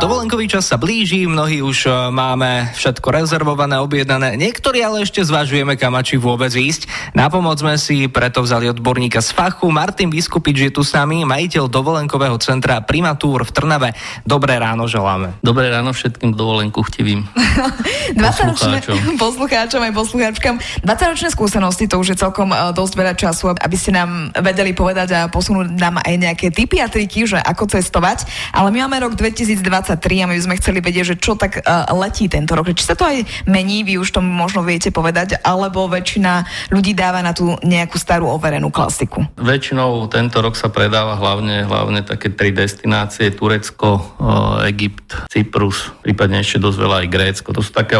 Dovolenkový čas sa blíži, mnohí už e, máme všetko rezervované, objednané, niektorí ale ešte zvažujeme, kam či vôbec ísť. Na pomoc sme si preto vzali odborníka z fachu. Martin Vyskupič je tu s nami, majiteľ dovolenkového centra Primatúr v Trnave. Dobré ráno želáme. Dobré ráno všetkým dovolenku chtivým. 20 poslucháčom. poslucháčom aj poslucháčkam. 20-ročné skúsenosti, to už je celkom uh, dosť veľa času, aby ste nám vedeli povedať a posunúť nám aj nejaké typy a triky, že ako cestovať. Ale my máme rok 2020 2023 a my sme chceli vedieť, že čo tak uh, letí tento rok. Či sa to aj mení, vy už to možno viete povedať, alebo väčšina ľudí dáva na tú nejakú starú overenú klasiku? Väčšinou tento rok sa predáva hlavne, hlavne také tri destinácie, Turecko, uh, Egypt, Cyprus, prípadne ešte dosť veľa aj Grécko. To sú také,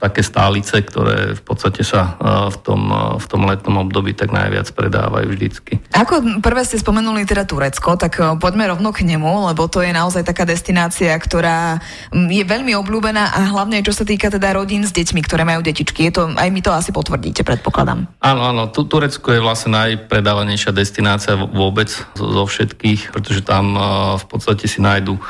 také stálice, ktoré v podstate sa uh, v tom, v tom letnom období tak najviac predávajú vždycky. Ako prvé ste spomenuli teda Turecko, tak poďme rovno k nemu, lebo to je naozaj taká destinácia, ktorá mm, je veľmi obľúbená a hlavne čo sa týka teda rodín s deťmi, ktoré majú detičky. Je to, aj mi to asi potvrdíte, predpokladám. Áno, áno. Tu, Turecko je vlastne najpredávanejšia destinácia vôbec zo všetkých, pretože tam v podstate si nájdu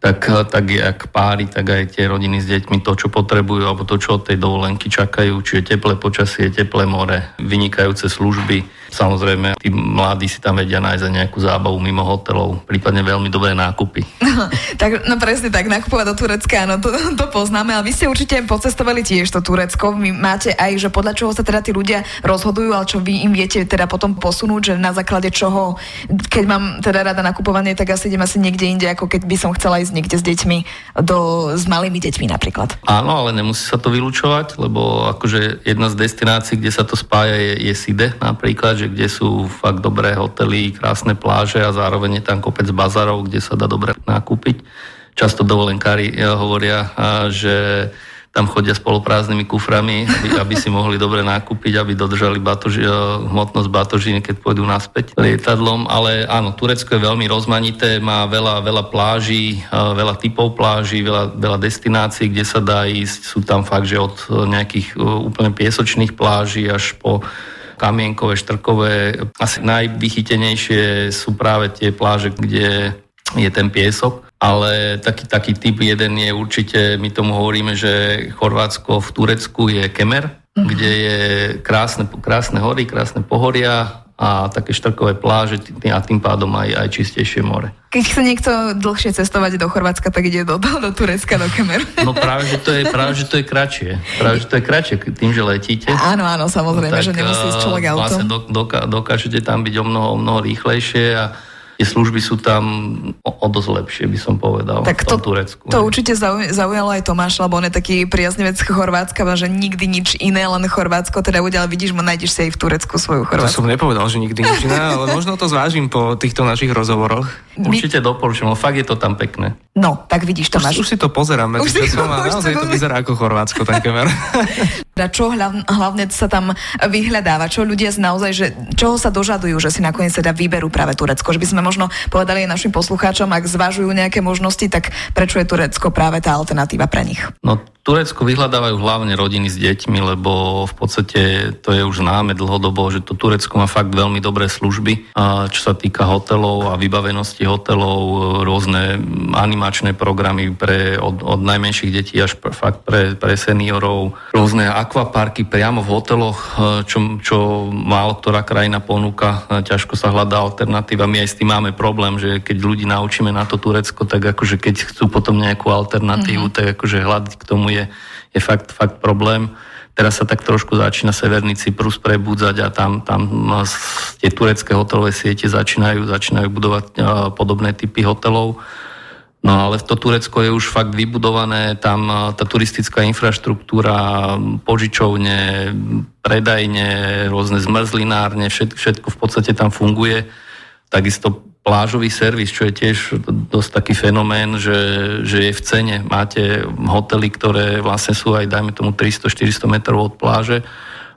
tak, tak jak páry, tak aj tie rodiny s deťmi to, čo potrebujú, alebo to, čo od tej dovolenky čakajú, čiže teplé počasie, teplé more, vynikajúce služby, Samozrejme, tí mladí si tam vedia nájsť aj nejakú zábavu mimo hotelov, prípadne veľmi dobré nákupy. tak, no presne tak, nakupovať do Turecka, no to, to poznáme, ale vy ste určite pocestovali tiež to Turecko. Vy máte aj, že podľa čoho sa teda tí ľudia rozhodujú, ale čo vy im viete teda potom posunúť, že na základe čoho, keď mám teda rada nakupovanie, tak asi idem asi niekde inde, ako keď by som chcela ísť niekde s deťmi, do, s malými deťmi napríklad. Áno, ale nemusí sa to vylúčovať, lebo akože jedna z destinácií, kde sa to spája, je, je Side napríklad, že že kde sú fakt dobré hotely, krásne pláže a zároveň je tam kopec bazarov, kde sa dá dobre nakúpiť. Často dovolenkári eh, hovoria, eh, že tam chodia s poloprázdnymi kuframi, aby, aby si mohli dobre nakúpiť, aby dodržali batoži, eh, hmotnosť batožiny, keď pôjdu naspäť lietadlom. Ale áno, Turecko je veľmi rozmanité, má veľa, veľa pláží, veľa typov pláží, veľa, veľa destinácií, kde sa dá ísť. Sú tam fakt, že od nejakých úplne piesočných pláží až po kamienkové, štrkové. Asi najvychytenejšie sú práve tie pláže, kde je ten piesok. Ale taký, taký typ jeden je určite, my tomu hovoríme, že Chorvátsko v Turecku je Kemer, mm-hmm. kde je krásne, krásne hory, krásne pohoria, a také štrkové pláže a tým pádom aj, aj čistejšie more. Keď chce niekto dlhšie cestovať do Chorvátska, tak ide do, do, do Turecka, do Kemer. No práve, že to je, práve, že to je kratšie. Práve, že to je kratšie tým, že letíte. Áno, áno, samozrejme, no, tak, že nemusí ísť človek autom. Vlastne do, doká, dokážete tam byť o mnoho, o mnoho rýchlejšie a tie služby sú tam o, o dosť lepšie, by som povedal, tak v tom to, Turecku. To určite zaujalo aj Tomáš, lebo on je taký priaznivec Chorvátska, že nikdy nič iné, len Chorvátsko teda bude, ale vidíš, nájdeš si aj v Turecku svoju Chorvátsku. To som nepovedal, že nikdy nič iné, ale možno to zvážim po týchto našich rozhovoroch. Určite doporučujem, ale fakt je to tam pekné. No, tak vidíš, Tomáš. Už, už si to pozerám medzi časom a naozaj to vyzerá ako Chorvátsko, ten kemer. Čo hlavne sa tam vyhľadáva? Čo ľudia naozaj, že čoho sa dožadujú, že si nakoniec teda vyberú práve Turecko? Že by sme možno povedali aj našim poslucháčom, ak zvažujú nejaké možnosti, tak prečo je Turecko práve tá alternatíva pre nich? No Turecko vyhľadávajú hlavne rodiny s deťmi, lebo v podstate to je už známe dlhodobo, že to Turecko má fakt veľmi dobré služby, čo sa týka hotelov a vybavenosti hotelov, rôzne animačné programy pre, od, od najmenších detí až pre, fakt pre, pre seniorov, rôzne akvaparky priamo v hoteloch, čo, čo málo ktorá krajina ponúka, ťažko sa hľadá alternatíva. My aj s tým máme problém, že keď ľudí naučíme na to Turecko, tak akože keď chcú potom nejakú alternatívu, mm-hmm. tak akože hľadať k tomu je, je fakt, fakt problém. Teraz sa tak trošku začína Severný Cyprus prebudzať a tam, tam tie turecké hotelové siete začínajú, začínajú budovať podobné typy hotelov. No ale to Turecko je už fakt vybudované, tam tá turistická infraštruktúra, požičovne, predajne, rôzne zmrzlinárne, všetko, všetko v podstate tam funguje. Takisto plážový servis, čo je tiež dosť taký fenomén, že, že je v cene. Máte hotely, ktoré vlastne sú aj, dajme tomu, 300-400 metrov od pláže,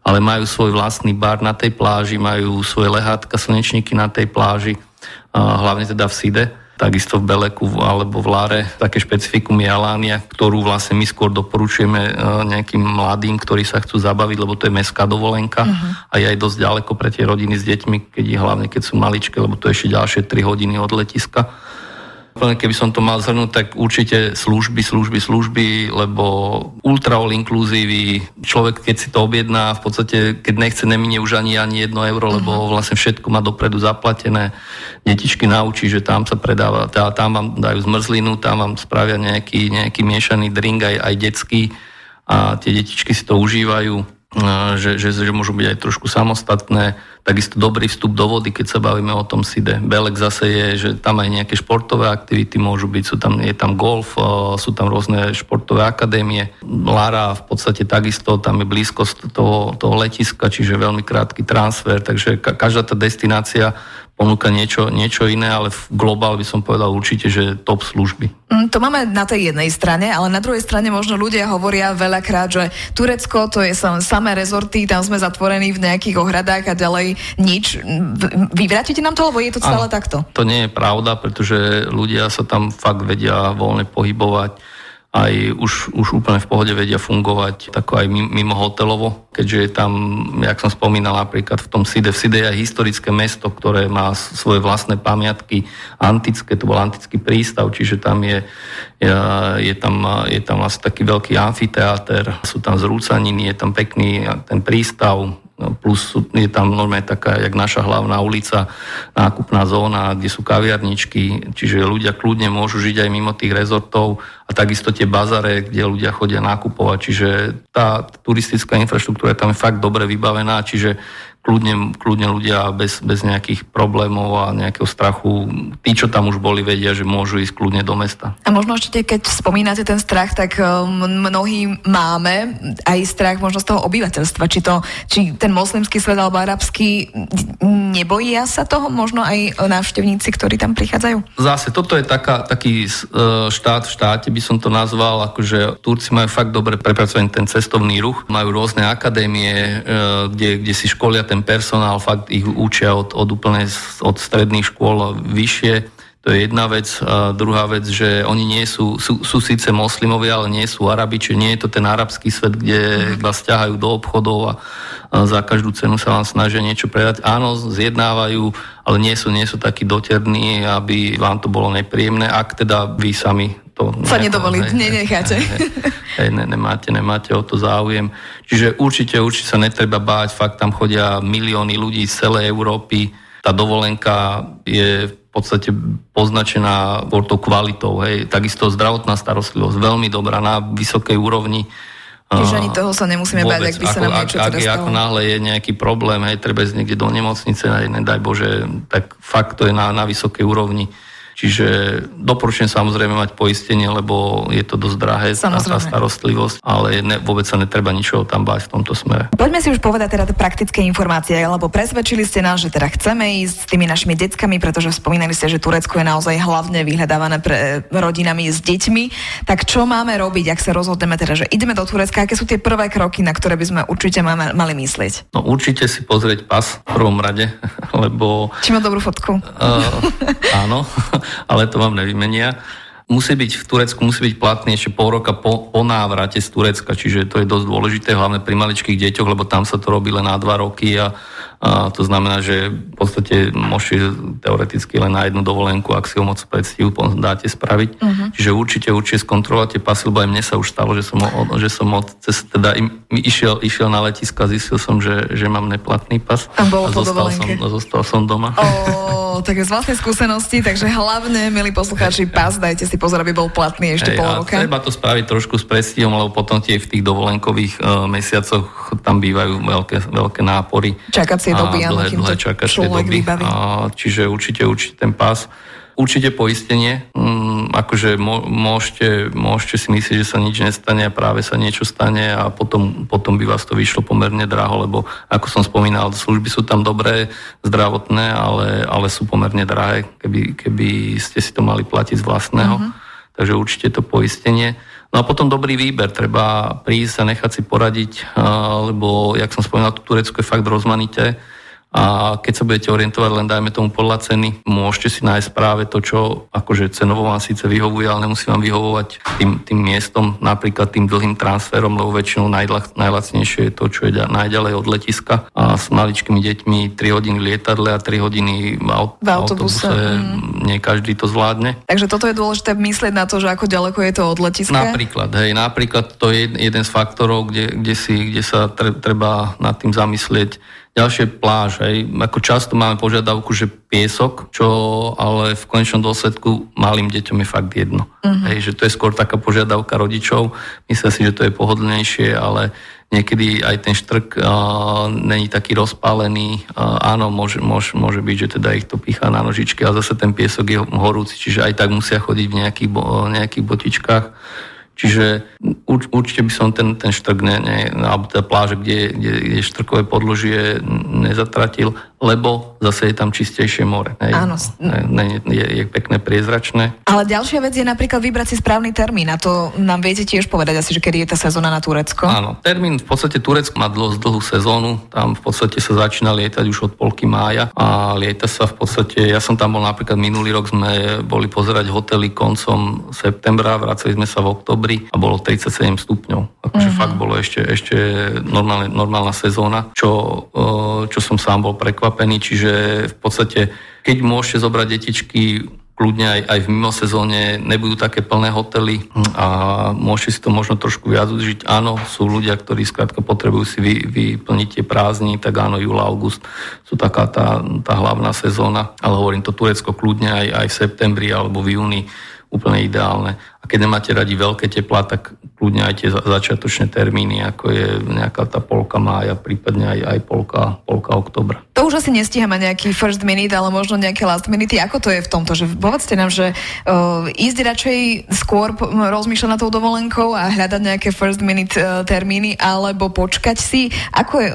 ale majú svoj vlastný bar na tej pláži, majú svoje lehátka, slnečníky na tej pláži, hlavne teda v Side. Takisto v Beleku alebo v Lare také špecifikum je Alánia, ktorú vlastne my skôr doporučujeme e, nejakým mladým, ktorí sa chcú zabaviť, lebo to je mestská dovolenka uh-huh. a je aj dosť ďaleko pre tie rodiny s deťmi, keď je hlavne keď sú maličké, lebo to je ešte ďalšie 3 hodiny od letiska keby som to mal zhrnúť, tak určite služby, služby, služby, lebo ultra all inkluzívy, človek keď si to objedná, v podstate keď nechce, neminie už ani ani jedno euro, lebo mhm. vlastne všetko má dopredu zaplatené. Detičky naučí, že tam sa predáva, tam vám dajú zmrzlinu, tam vám spravia nejaký, nejaký miešaný drink aj, aj detský a tie detičky si to užívajú že, že, že môžu byť aj trošku samostatné. Takisto dobrý vstup do vody, keď sa bavíme o tom SIDE. Belek zase je, že tam aj nejaké športové aktivity môžu byť, sú tam, je tam golf, sú tam rôzne športové akadémie. Lara v podstate takisto, tam je blízkosť toho, toho letiska, čiže veľmi krátky transfer, takže každá tá destinácia ponúka niečo, niečo iné, ale v globál by som povedal určite, že top služby. Mm, to máme na tej jednej strane, ale na druhej strane možno ľudia hovoria veľakrát, že Turecko to je sam, samé rezorty, tam sme zatvorení v nejakých ohradách a ďalej nič. Vyvrátíte nám to, alebo je to stále takto? To nie je pravda, pretože ľudia sa tam fakt vedia voľne pohybovať aj už, už úplne v pohode vedia fungovať tako aj mimo hotelovo, keďže je tam, jak som spomínal napríklad v tom Side, v Side je historické mesto, ktoré má svoje vlastné pamiatky antické, to bol antický prístav, čiže tam je, je, je, tam, je tam vlastne taký veľký amfiteáter, sú tam zrúcaniny, je tam pekný ten prístav, plus je tam normálne taká, jak naša hlavná ulica, nákupná zóna, kde sú kaviarničky, čiže ľudia kľudne môžu žiť aj mimo tých rezortov a takisto tie bazare, kde ľudia chodia nakupovať, čiže tá turistická infraštruktúra je tam fakt dobre vybavená, čiže kľudne, kľudne ľudia bez, bez nejakých problémov a nejakého strachu, tí, čo tam už boli, vedia, že môžu ísť kľudne do mesta. A možno ešte, keď spomínate ten strach, tak um, mnohí máme aj strach možno z toho obyvateľstva, či, to, či ten moslimský svet alebo arabský, nebojí sa toho možno aj návštevníci, ktorí tam prichádzajú? Zase, toto je taká, taký uh, štát v štáte, by som to nazval, akože Turci majú fakt dobre prepracovaný ten cestovný ruch, majú rôzne akadémie, uh, kde, kde si školia ten personál fakt ich učia od, od úplne od stredných škôl vyššie. To je jedna vec. A druhá vec, že oni nie sú, sú, sú síce moslimovia, ale nie sú arabi, čiže nie je to ten arabský svet, kde vás ťahajú do obchodov a, a za každú cenu sa vám snažia niečo predať. Áno, zjednávajú, ale nie sú, nie sú takí doterní, aby vám to bolo nepríjemné, ak teda vy sami to... Sa nedovoliť, nenecháte. Hej, ne, nemáte, nemáte o to záujem. Čiže určite, určite sa netreba báť, fakt tam chodia milióny ľudí z celej Európy. Tá dovolenka je v podstate poznačená tou kvalitou. Hej. Takisto zdravotná starostlivosť, veľmi dobrá, na vysokej úrovni. Čiže ani toho sa nemusíme Vôbec, báť, ak by sa nám niečo ak, ak, ako náhle je nejaký problém, hej, treba ísť niekde do nemocnice, nedaj Bože, tak fakt to je na, na vysokej úrovni. Čiže doporučujem samozrejme mať poistenie, lebo je to dosť drahé, tá, tá starostlivosť, ale ne, vôbec sa netreba ničoho tam báť v tomto smere. Poďme si už povedať teda praktické informácie, lebo presvedčili ste nás, že teda chceme ísť s tými našimi deckami, pretože spomínali ste, že Turecko je naozaj hlavne vyhľadávané pre rodinami s deťmi. Tak čo máme robiť, ak sa rozhodneme teda, že ideme do Turecka, aké sú tie prvé kroky, na ktoré by sme určite máme, mali myslieť? No určite si pozrieť pas v prvom rade, lebo... Či má dobrú fotku? Uh, áno, ale to vám nevymenia. Musí byť v Turecku, musí byť platný ešte pol roka po, po návrate z Turecka, čiže to je dosť dôležité, hlavne pri maličkých deťoch, lebo tam sa to robí len na dva roky a a to znamená, že v podstate môžete teoreticky len na jednu dovolenku, ak si ho moc predstavu, dáte spraviť. Uh-huh. Čiže určite, určite skontrolovate pasy, lebo aj mne sa už stalo, že som, že som od, cez, teda im, išiel, išiel na letiska, zistil som, že, že mám neplatný pas. A, bolo a zostal, som, a zostal som doma. Oh, tak z vlastnej skúsenosti, takže hlavne, milí poslucháči, pas dajte si pozor, aby bol platný ešte Hej, pol roka. Treba to spraviť trošku s predstihom, lebo potom tie v tých dovolenkových uh, mesiacoch tam bývajú veľké, veľké nápory. Čakať čakacie doby, áno, dlhé, dlhé čakacie doby. A, čiže určite, určite ten pás. Určite poistenie, mm, akože môžete, môžete si myslieť, že sa nič nestane a práve sa niečo stane a potom, potom by vás to vyšlo pomerne draho, lebo ako som spomínal, služby sú tam dobré, zdravotné, ale, ale sú pomerne drahé, keby, keby ste si to mali platiť z vlastného. Uh-huh. Takže určite to poistenie. No a potom dobrý výber, treba prísť a nechať si poradiť, lebo, jak som spomínal, to Turecko je fakt rozmanité a keď sa budete orientovať len dajme tomu podľa ceny, môžete si nájsť práve to, čo akože cenovo vám síce vyhovuje, ale nemusí vám vyhovovať tým, tým miestom, napríklad tým dlhým transferom, lebo väčšinou najlac, najlacnejšie je to, čo je najďalej od letiska a s maličkými deťmi 3 hodiny lietadle a 3 hodiny aut- v autobuse. Mm. Nie každý to zvládne. Takže toto je dôležité myslieť na to, že ako ďaleko je to od letiska. Napríklad, hej, napríklad to je jeden z faktorov, kde, kde, si, kde sa treba nad tým zamyslieť Ďalšie pláž, hej. Ako často máme požiadavku, že piesok, čo ale v konečnom dôsledku malým deťom je fakt jedno. Uh-huh. Hej, že to je skôr taká požiadavka rodičov. Myslia si, že to je pohodlnejšie, ale niekedy aj ten štrk uh, není taký rozpálený. Uh, áno, môže, môže, môže byť, že teda ich to pichá na nožičky, ale zase ten piesok je horúci, čiže aj tak musia chodiť v nejakých, bo, nejakých botičkách. Čiže urč, určite by som ten, ten štrk, ne, ne, alebo teda pláže, kde, kde je štrkové podložie, nezatratil lebo zase je tam čistejšie more. Hej. Áno. Ne, je, je pekné, priezračné. Ale ďalšia vec je napríklad vybrať si správny termín. A to nám viete tiež povedať asi, že kedy je tá sezóna na Turecko? Áno, termín v podstate Turecko má dlho, dlhú sezónu. Tam v podstate sa začína lietať už od polky mája a lieta sa v podstate, ja som tam bol napríklad minulý rok, sme boli pozerať hotely koncom septembra, vraceli sme sa v oktobri a bolo 37 stupňov. Akože uh-huh. fakt bolo ešte, ešte normálne, normálna sezóna, čo, čo som sám bol prekvapený prekvapený, čiže v podstate, keď môžete zobrať detičky kľudne aj, aj v mimosezóne, nebudú také plné hotely a môžete si to možno trošku viac užiť. Áno, sú ľudia, ktorí skrátka potrebujú si vy, vyplniť tie prázdniny, tak áno, júl, august sú taká tá, tá hlavná sezóna, ale hovorím to Turecko kľudne aj, aj v septembri alebo v júni úplne ideálne. A keď nemáte radi veľké teplá, tak kľudne aj tie začiatočné termíny, ako je nejaká tá polka mája, prípadne aj, aj polka, polka oktobra. To už asi nestíhame nejaký first minute, ale možno nejaké last minute. Ako to je v tomto? Že povedzte nám, že uh, ísť radšej skôr rozmýšľať na tou dovolenkou a hľadať nejaké first minute uh, termíny, alebo počkať si. Ako je,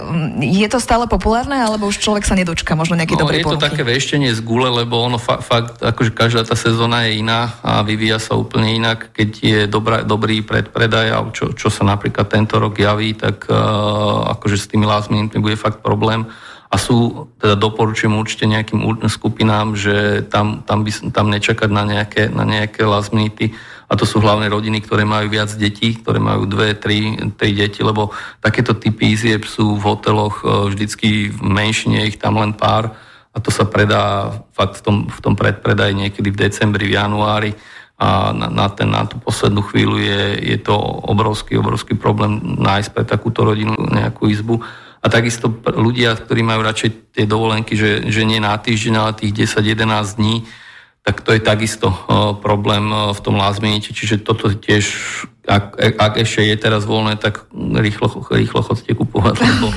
je to stále populárne, alebo už človek sa nedočka možno nejaký no, dobrý Je to ponuky? také veštenie z gule, lebo ono fa- fakt, akože každá tá sezóna je iná a vyvíja sa úplne inak. Keď je dobrá, dobrý predpredaj, čo, čo sa napríklad tento rok javí, tak uh, akože s tými last minute bude fakt problém. A sú, teda doporučujem určite nejakým skupinám, že tam, tam, by, tam nečakať na nejaké, na nejaké last minute. A to sú hlavne rodiny, ktoré majú viac detí, ktoré majú dve, tri, tri deti, lebo takéto typy izieb sú v hoteloch e, vždycky v menšine, ich tam len pár a to sa predá fakt v tom, v tom predpredaji niekedy v decembri, v januári a na, na, ten, na tú poslednú chvíľu je, je to obrovský, obrovský problém nájsť pre takúto rodinu nejakú izbu. A takisto ľudia, ktorí majú radšej tie dovolenky, že, že nie na týždeň, ale tých 10-11 dní, tak to je takisto uh, problém uh, v tom last čiže toto tiež ak, ak ešte je teraz voľné, tak rýchlo, rýchlo chodte kupovať, lebo,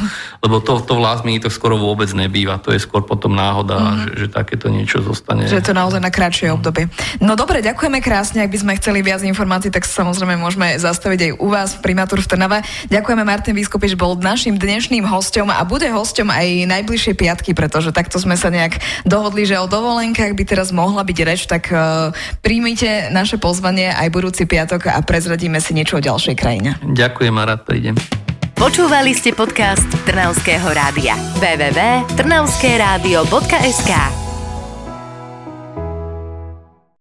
lebo to, to v last to skoro vôbec nebýva. To je skôr potom náhoda, mm-hmm. že, že takéto niečo zostane. Že je to naozaj na kratšie obdobie. No dobre, ďakujeme krásne. Ak by sme chceli viac informácií, tak samozrejme môžeme zastaviť aj u vás v primátor v Trnave. Ďakujeme, Martin Vyskupiš bol našim dnešným hostom a bude hostom aj najbližšie piatky, pretože takto sme sa nejak dohodli, že o dovolenkách by teraz mohla byť reč, tak uh, príjmite naše pozvanie aj budúci piatok a prezradíme dozvieme si niečo o ďalšej krajine. Ďakujem a rád prídem. Počúvali ste podcast Trnavského rádia. www.trnavskeradio.sk